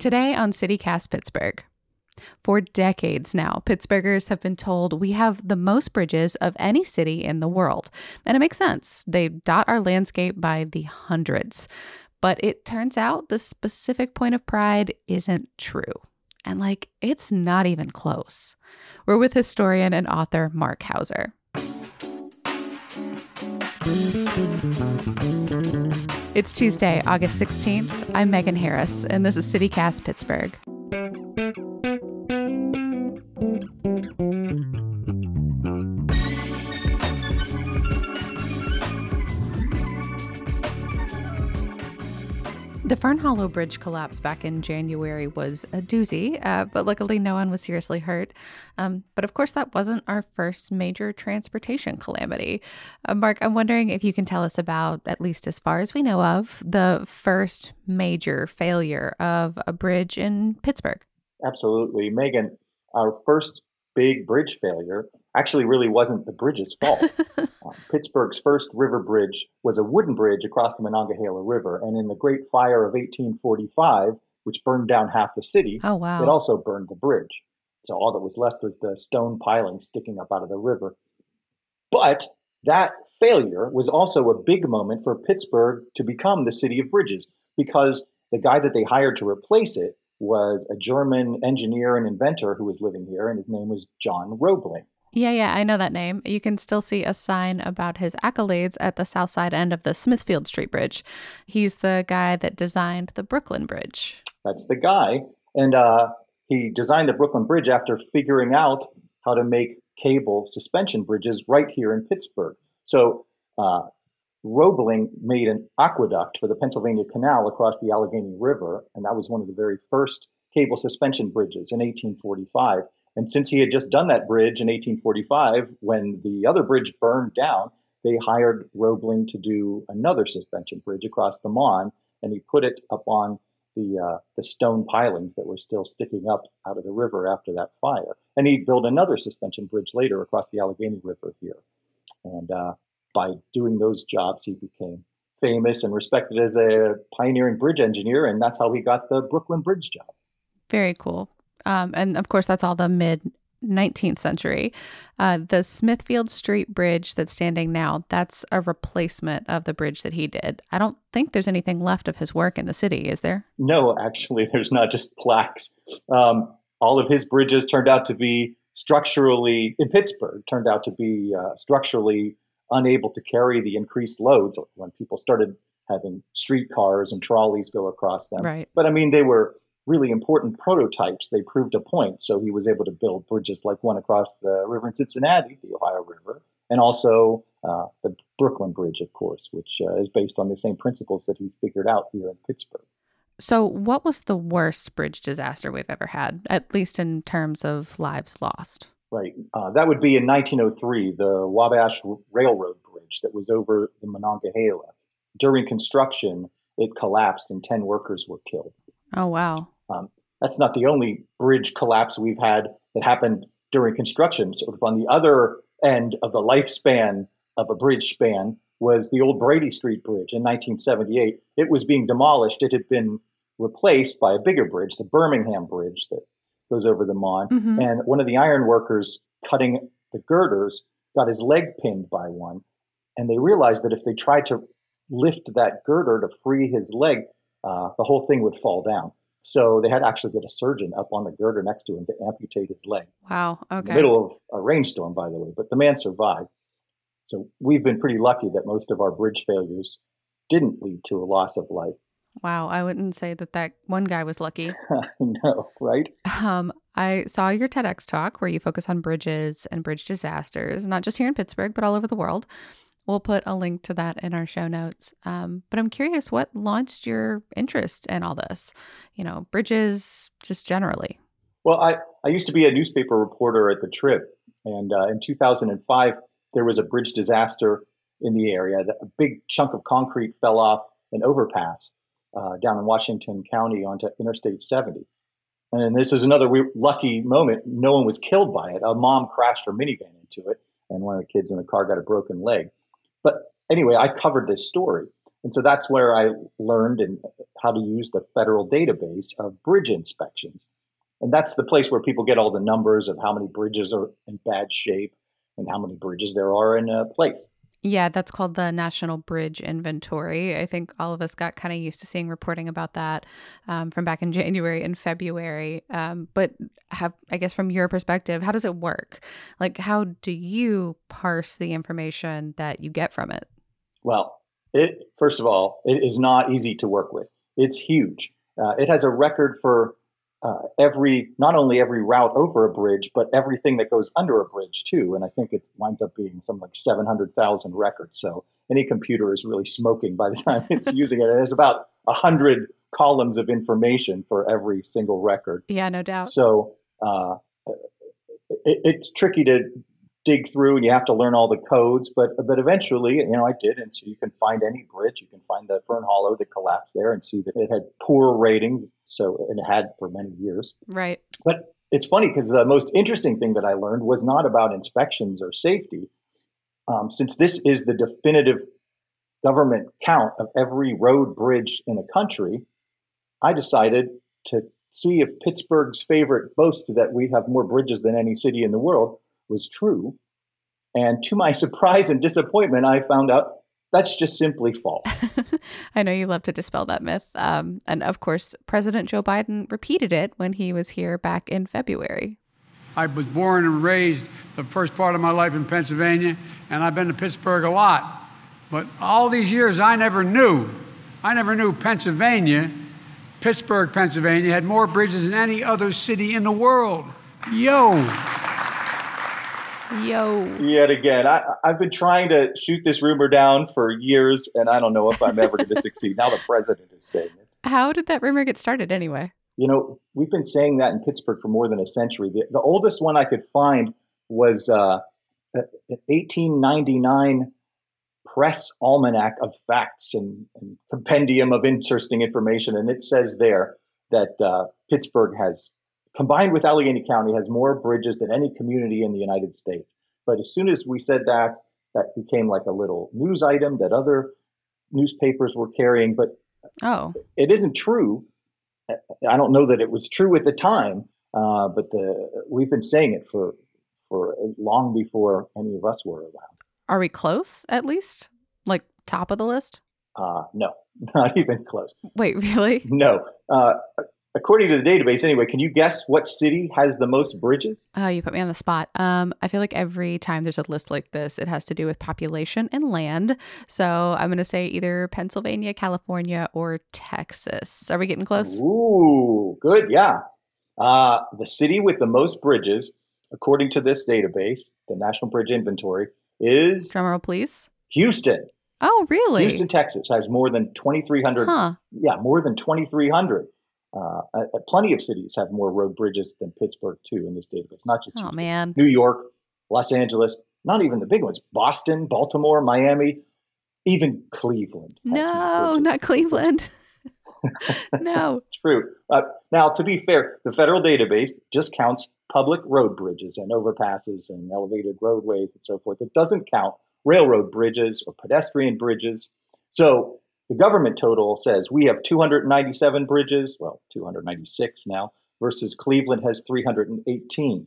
Today on CityCast Pittsburgh. For decades now, Pittsburghers have been told we have the most bridges of any city in the world. And it makes sense. They dot our landscape by the hundreds. But it turns out the specific point of pride isn't true. And like, it's not even close. We're with historian and author Mark Houser. It's Tuesday, August 16th. I'm Megan Harris, and this is CityCast Pittsburgh. The Fern Hollow Bridge collapse back in January was a doozy, uh, but luckily no one was seriously hurt. Um, but of course, that wasn't our first major transportation calamity. Uh, Mark, I'm wondering if you can tell us about, at least as far as we know of, the first major failure of a bridge in Pittsburgh. Absolutely. Megan, our first big bridge failure actually really wasn't the bridge's fault. uh, Pittsburgh's first river bridge was a wooden bridge across the Monongahela River, and in the Great Fire of 1845, which burned down half the city, oh, wow. it also burned the bridge. So all that was left was the stone piling sticking up out of the river. But that failure was also a big moment for Pittsburgh to become the city of bridges because the guy that they hired to replace it was a German engineer and inventor who was living here, and his name was John Roebling. Yeah, yeah, I know that name. You can still see a sign about his accolades at the south side end of the Smithfield Street Bridge. He's the guy that designed the Brooklyn Bridge. That's the guy. And uh, he designed the Brooklyn Bridge after figuring out how to make cable suspension bridges right here in Pittsburgh. So uh, Roebling made an aqueduct for the Pennsylvania Canal across the Allegheny River, and that was one of the very first cable suspension bridges in 1845. And since he had just done that bridge in 1845, when the other bridge burned down, they hired Roebling to do another suspension bridge across the Mon, and he put it up on the uh, the stone pilings that were still sticking up out of the river after that fire. And he built another suspension bridge later across the Allegheny River here. And uh, by doing those jobs, he became famous and respected as a pioneering bridge engineer, and that's how he got the Brooklyn Bridge job. Very cool. Um, and of course, that's all the mid 19th century. Uh, the Smithfield Street Bridge that's standing now, that's a replacement of the bridge that he did. I don't think there's anything left of his work in the city, is there? No, actually, there's not just plaques. Um, all of his bridges turned out to be structurally, in Pittsburgh, turned out to be uh, structurally unable to carry the increased loads when people started having streetcars and trolleys go across them. Right. But I mean, they were really important prototypes. They proved a point. So he was able to build bridges like one across the river in Cincinnati, the Ohio River, and also uh, the Brooklyn Bridge, of course, which uh, is based on the same principles that he figured out here in Pittsburgh. So, what was the worst bridge disaster we've ever had, at least in terms of lives lost? Right. Uh, that would be in 1903, the Wabash Railroad Bridge that was over the Monongahela. During construction, it collapsed and 10 workers were killed. Oh, wow. Um, that's not the only bridge collapse we've had that happened during construction. Sort of on the other end of the lifespan of a bridge span was the old Brady Street Bridge in 1978. It was being demolished. It had been replaced by a bigger bridge, the Birmingham Bridge that goes over the Mon. Mm-hmm. And one of the iron workers cutting the girders got his leg pinned by one. And they realized that if they tried to lift that girder to free his leg, uh, the whole thing would fall down. So they had to actually get a surgeon up on the girder next to him to amputate his leg. Wow. Okay. In the middle of a rainstorm, by the way, but the man survived. So we've been pretty lucky that most of our bridge failures didn't lead to a loss of life. Wow, I wouldn't say that that one guy was lucky. no, right? Um, I saw your TEDx talk where you focus on bridges and bridge disasters, not just here in Pittsburgh, but all over the world. We'll put a link to that in our show notes. Um, but I'm curious, what launched your interest in all this? You know, bridges just generally. Well, I, I used to be a newspaper reporter at the Trib. And uh, in 2005, there was a bridge disaster in the area. A big chunk of concrete fell off an overpass uh, down in Washington County onto Interstate 70. And this is another lucky moment. No one was killed by it. A mom crashed her minivan into it, and one of the kids in the car got a broken leg. But anyway, I covered this story. And so that's where I learned and how to use the federal database of bridge inspections. And that's the place where people get all the numbers of how many bridges are in bad shape and how many bridges there are in a place. Yeah, that's called the National Bridge Inventory. I think all of us got kind of used to seeing reporting about that um, from back in January and February. Um, but have I guess from your perspective, how does it work? Like, how do you parse the information that you get from it? Well, it first of all, it is not easy to work with. It's huge. Uh, it has a record for uh, every not only every route over a bridge, but everything that goes under a bridge too. And I think it winds up being something like seven hundred thousand records. So any computer is really smoking by the time it's using it. It has about a hundred columns of information for every single record. Yeah, no doubt. So uh, it, it's tricky to dig through and you have to learn all the codes. But but eventually, you know, I did, and so you can find any bridge. You can find the Fern Hollow that collapsed there and see that it had poor ratings. So it had for many years. Right. But it's funny because the most interesting thing that I learned was not about inspections or safety. Um, since this is the definitive government count of every road bridge in the country, I decided to see if Pittsburgh's favorite boast that we have more bridges than any city in the world was true. And to my surprise and disappointment, I found out that's just simply false. I know you love to dispel that myth. Um, and of course, President Joe Biden repeated it when he was here back in February. I was born and raised the first part of my life in Pennsylvania, and I've been to Pittsburgh a lot. But all these years, I never knew. I never knew Pennsylvania, Pittsburgh, Pennsylvania, had more bridges than any other city in the world. Yo! Yo. Yet again, I, I've been trying to shoot this rumor down for years, and I don't know if I'm ever going to succeed. Now the president is saying it. How did that rumor get started anyway? You know, we've been saying that in Pittsburgh for more than a century. The, the oldest one I could find was uh, an 1899 press almanac of facts and, and, compendium of interesting information. And it says there that uh, Pittsburgh has combined with Allegheny County, has more bridges than any community in the United States. But as soon as we said that, that became like a little news item that other newspapers were carrying. But oh, it isn't true. I don't know that it was true at the time, uh, but the, we've been saying it for for long before any of us were around. Are we close at least? Like top of the list? Uh, no, not even close. Wait, really? No. Uh, according to the database anyway can you guess what city has the most bridges? Oh you put me on the spot. Um i feel like every time there's a list like this it has to do with population and land. So i'm going to say either pennsylvania california or texas. Are we getting close? Ooh good yeah. Uh the city with the most bridges according to this database the national bridge inventory is drumroll please. Houston. Oh really? Houston texas has more than 2300 huh. yeah more than 2300 uh, uh, plenty of cities have more road bridges than Pittsburgh too in this database. Not just oh man, New York, Los Angeles, not even the big ones. Boston, Baltimore, Miami, even Cleveland. No, not Cleveland. no. True. Uh, now, to be fair, the federal database just counts public road bridges and overpasses and elevated roadways and so forth. It doesn't count railroad bridges or pedestrian bridges. So the government total says we have 297 bridges, well, 296 now, versus Cleveland has 318.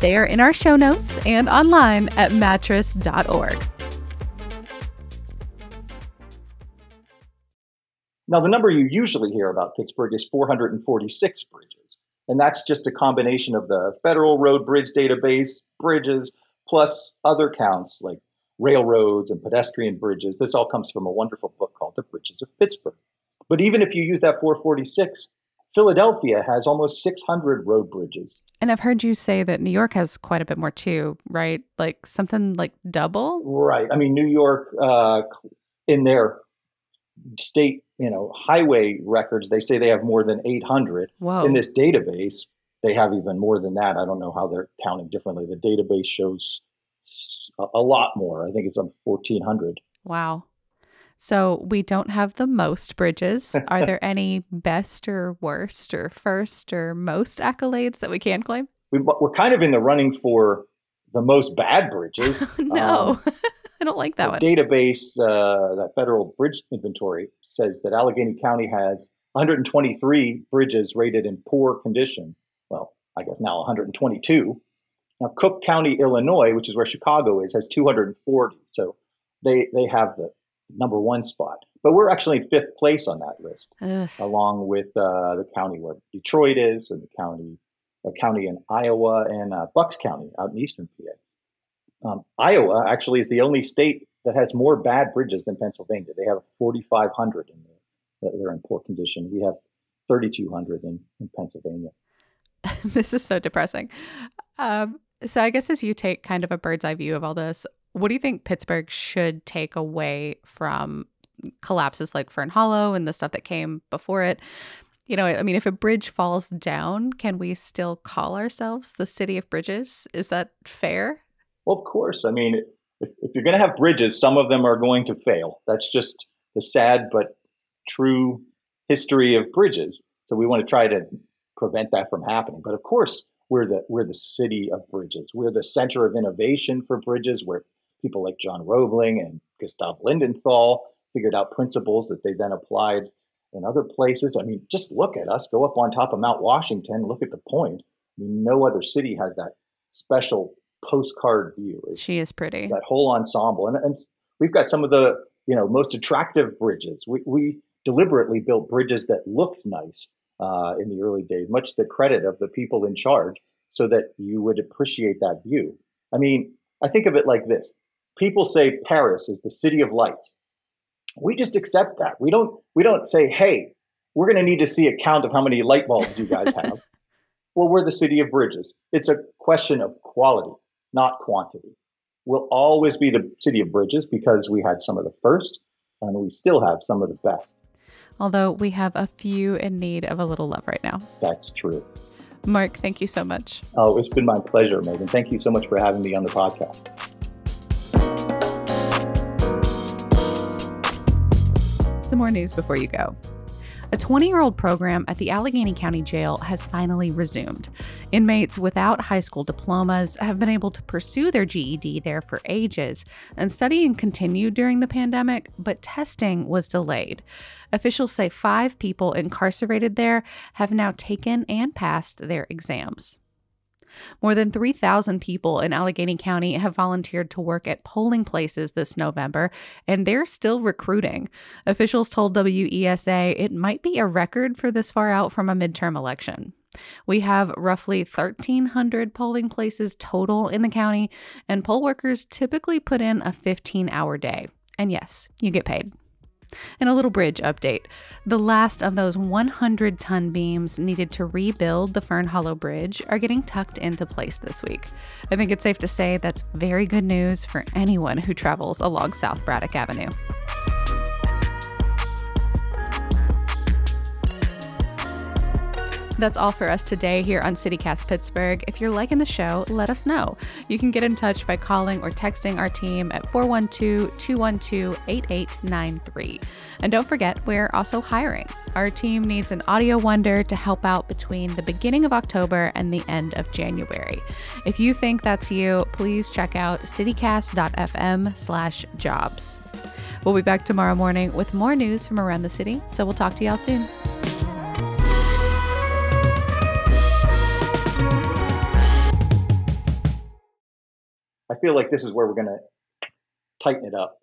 They are in our show notes and online at mattress.org. Now, the number you usually hear about Pittsburgh is 446 bridges. And that's just a combination of the Federal Road Bridge Database, bridges, plus other counts like railroads and pedestrian bridges. This all comes from a wonderful book called The Bridges of Pittsburgh. But even if you use that 446, Philadelphia has almost 600 road bridges. And I've heard you say that New York has quite a bit more too, right? Like something like double? Right. I mean, New York, uh, in their state, you know, highway records, they say they have more than 800. Whoa. In this database, they have even more than that. I don't know how they're counting differently. The database shows a, a lot more. I think it's on 1,400. Wow. So we don't have the most bridges. Are there any best or worst or first or most accolades that we can claim? We, are kind of in the running for the most bad bridges. no, um, I don't like that one. Database, uh, that federal bridge inventory says that Allegheny County has 123 bridges rated in poor condition. Well, I guess now 122. Now, Cook County, Illinois, which is where Chicago is, has 240. So they they have the number one spot. But we're actually in fifth place on that list, Ugh. along with uh, the county where Detroit is, and the county, a county in Iowa, and uh, Bucks County out in eastern PA. Um, Iowa actually is the only state that has more bad bridges than Pennsylvania. They have 4,500 in there that are in poor condition. We have 3,200 in, in Pennsylvania. this is so depressing. Um, so I guess as you take kind of a bird's eye view of all this, what do you think Pittsburgh should take away from collapses like Fern Hollow and the stuff that came before it? You know, I mean, if a bridge falls down, can we still call ourselves the city of bridges? Is that fair? Well, of course. I mean, if, if you're going to have bridges, some of them are going to fail. That's just the sad but true history of bridges. So we want to try to prevent that from happening. But of course, we're the we're the city of bridges. We're the center of innovation for bridges. We're people like John Roebling and Gustav Lindenthal figured out principles that they then applied in other places. I mean, just look at us, go up on top of Mount Washington, look at the point. I mean, no other city has that special postcard view. She is pretty. That whole ensemble. And, and we've got some of the, you know, most attractive bridges. We, we deliberately built bridges that looked nice uh, in the early days, much to the credit of the people in charge, so that you would appreciate that view. I mean, I think of it like this people say Paris is the city of light. We just accept that. We don't we don't say, hey, we're going to need to see a count of how many light bulbs you guys have. well, we're the city of bridges. It's a question of quality, not quantity. We'll always be the city of bridges because we had some of the first and we still have some of the best. Although we have a few in need of a little love right now. That's true. Mark, thank you so much. Oh, it's been my pleasure, Megan. Thank you so much for having me on the podcast. Some more news before you go. A 20 year old program at the Allegheny County Jail has finally resumed. Inmates without high school diplomas have been able to pursue their GED there for ages, and studying continued during the pandemic, but testing was delayed. Officials say five people incarcerated there have now taken and passed their exams. More than 3,000 people in Allegheny County have volunteered to work at polling places this November, and they're still recruiting. Officials told WESA it might be a record for this far out from a midterm election. We have roughly 1,300 polling places total in the county, and poll workers typically put in a 15 hour day. And yes, you get paid. And a little bridge update. The last of those 100 ton beams needed to rebuild the Fern Hollow Bridge are getting tucked into place this week. I think it's safe to say that's very good news for anyone who travels along South Braddock Avenue. That's all for us today here on CityCast Pittsburgh. If you're liking the show, let us know. You can get in touch by calling or texting our team at 412 212 8893. And don't forget, we're also hiring. Our team needs an audio wonder to help out between the beginning of October and the end of January. If you think that's you, please check out citycast.fm slash jobs. We'll be back tomorrow morning with more news from around the city, so we'll talk to y'all soon. I feel like this is where we're going to tighten it up.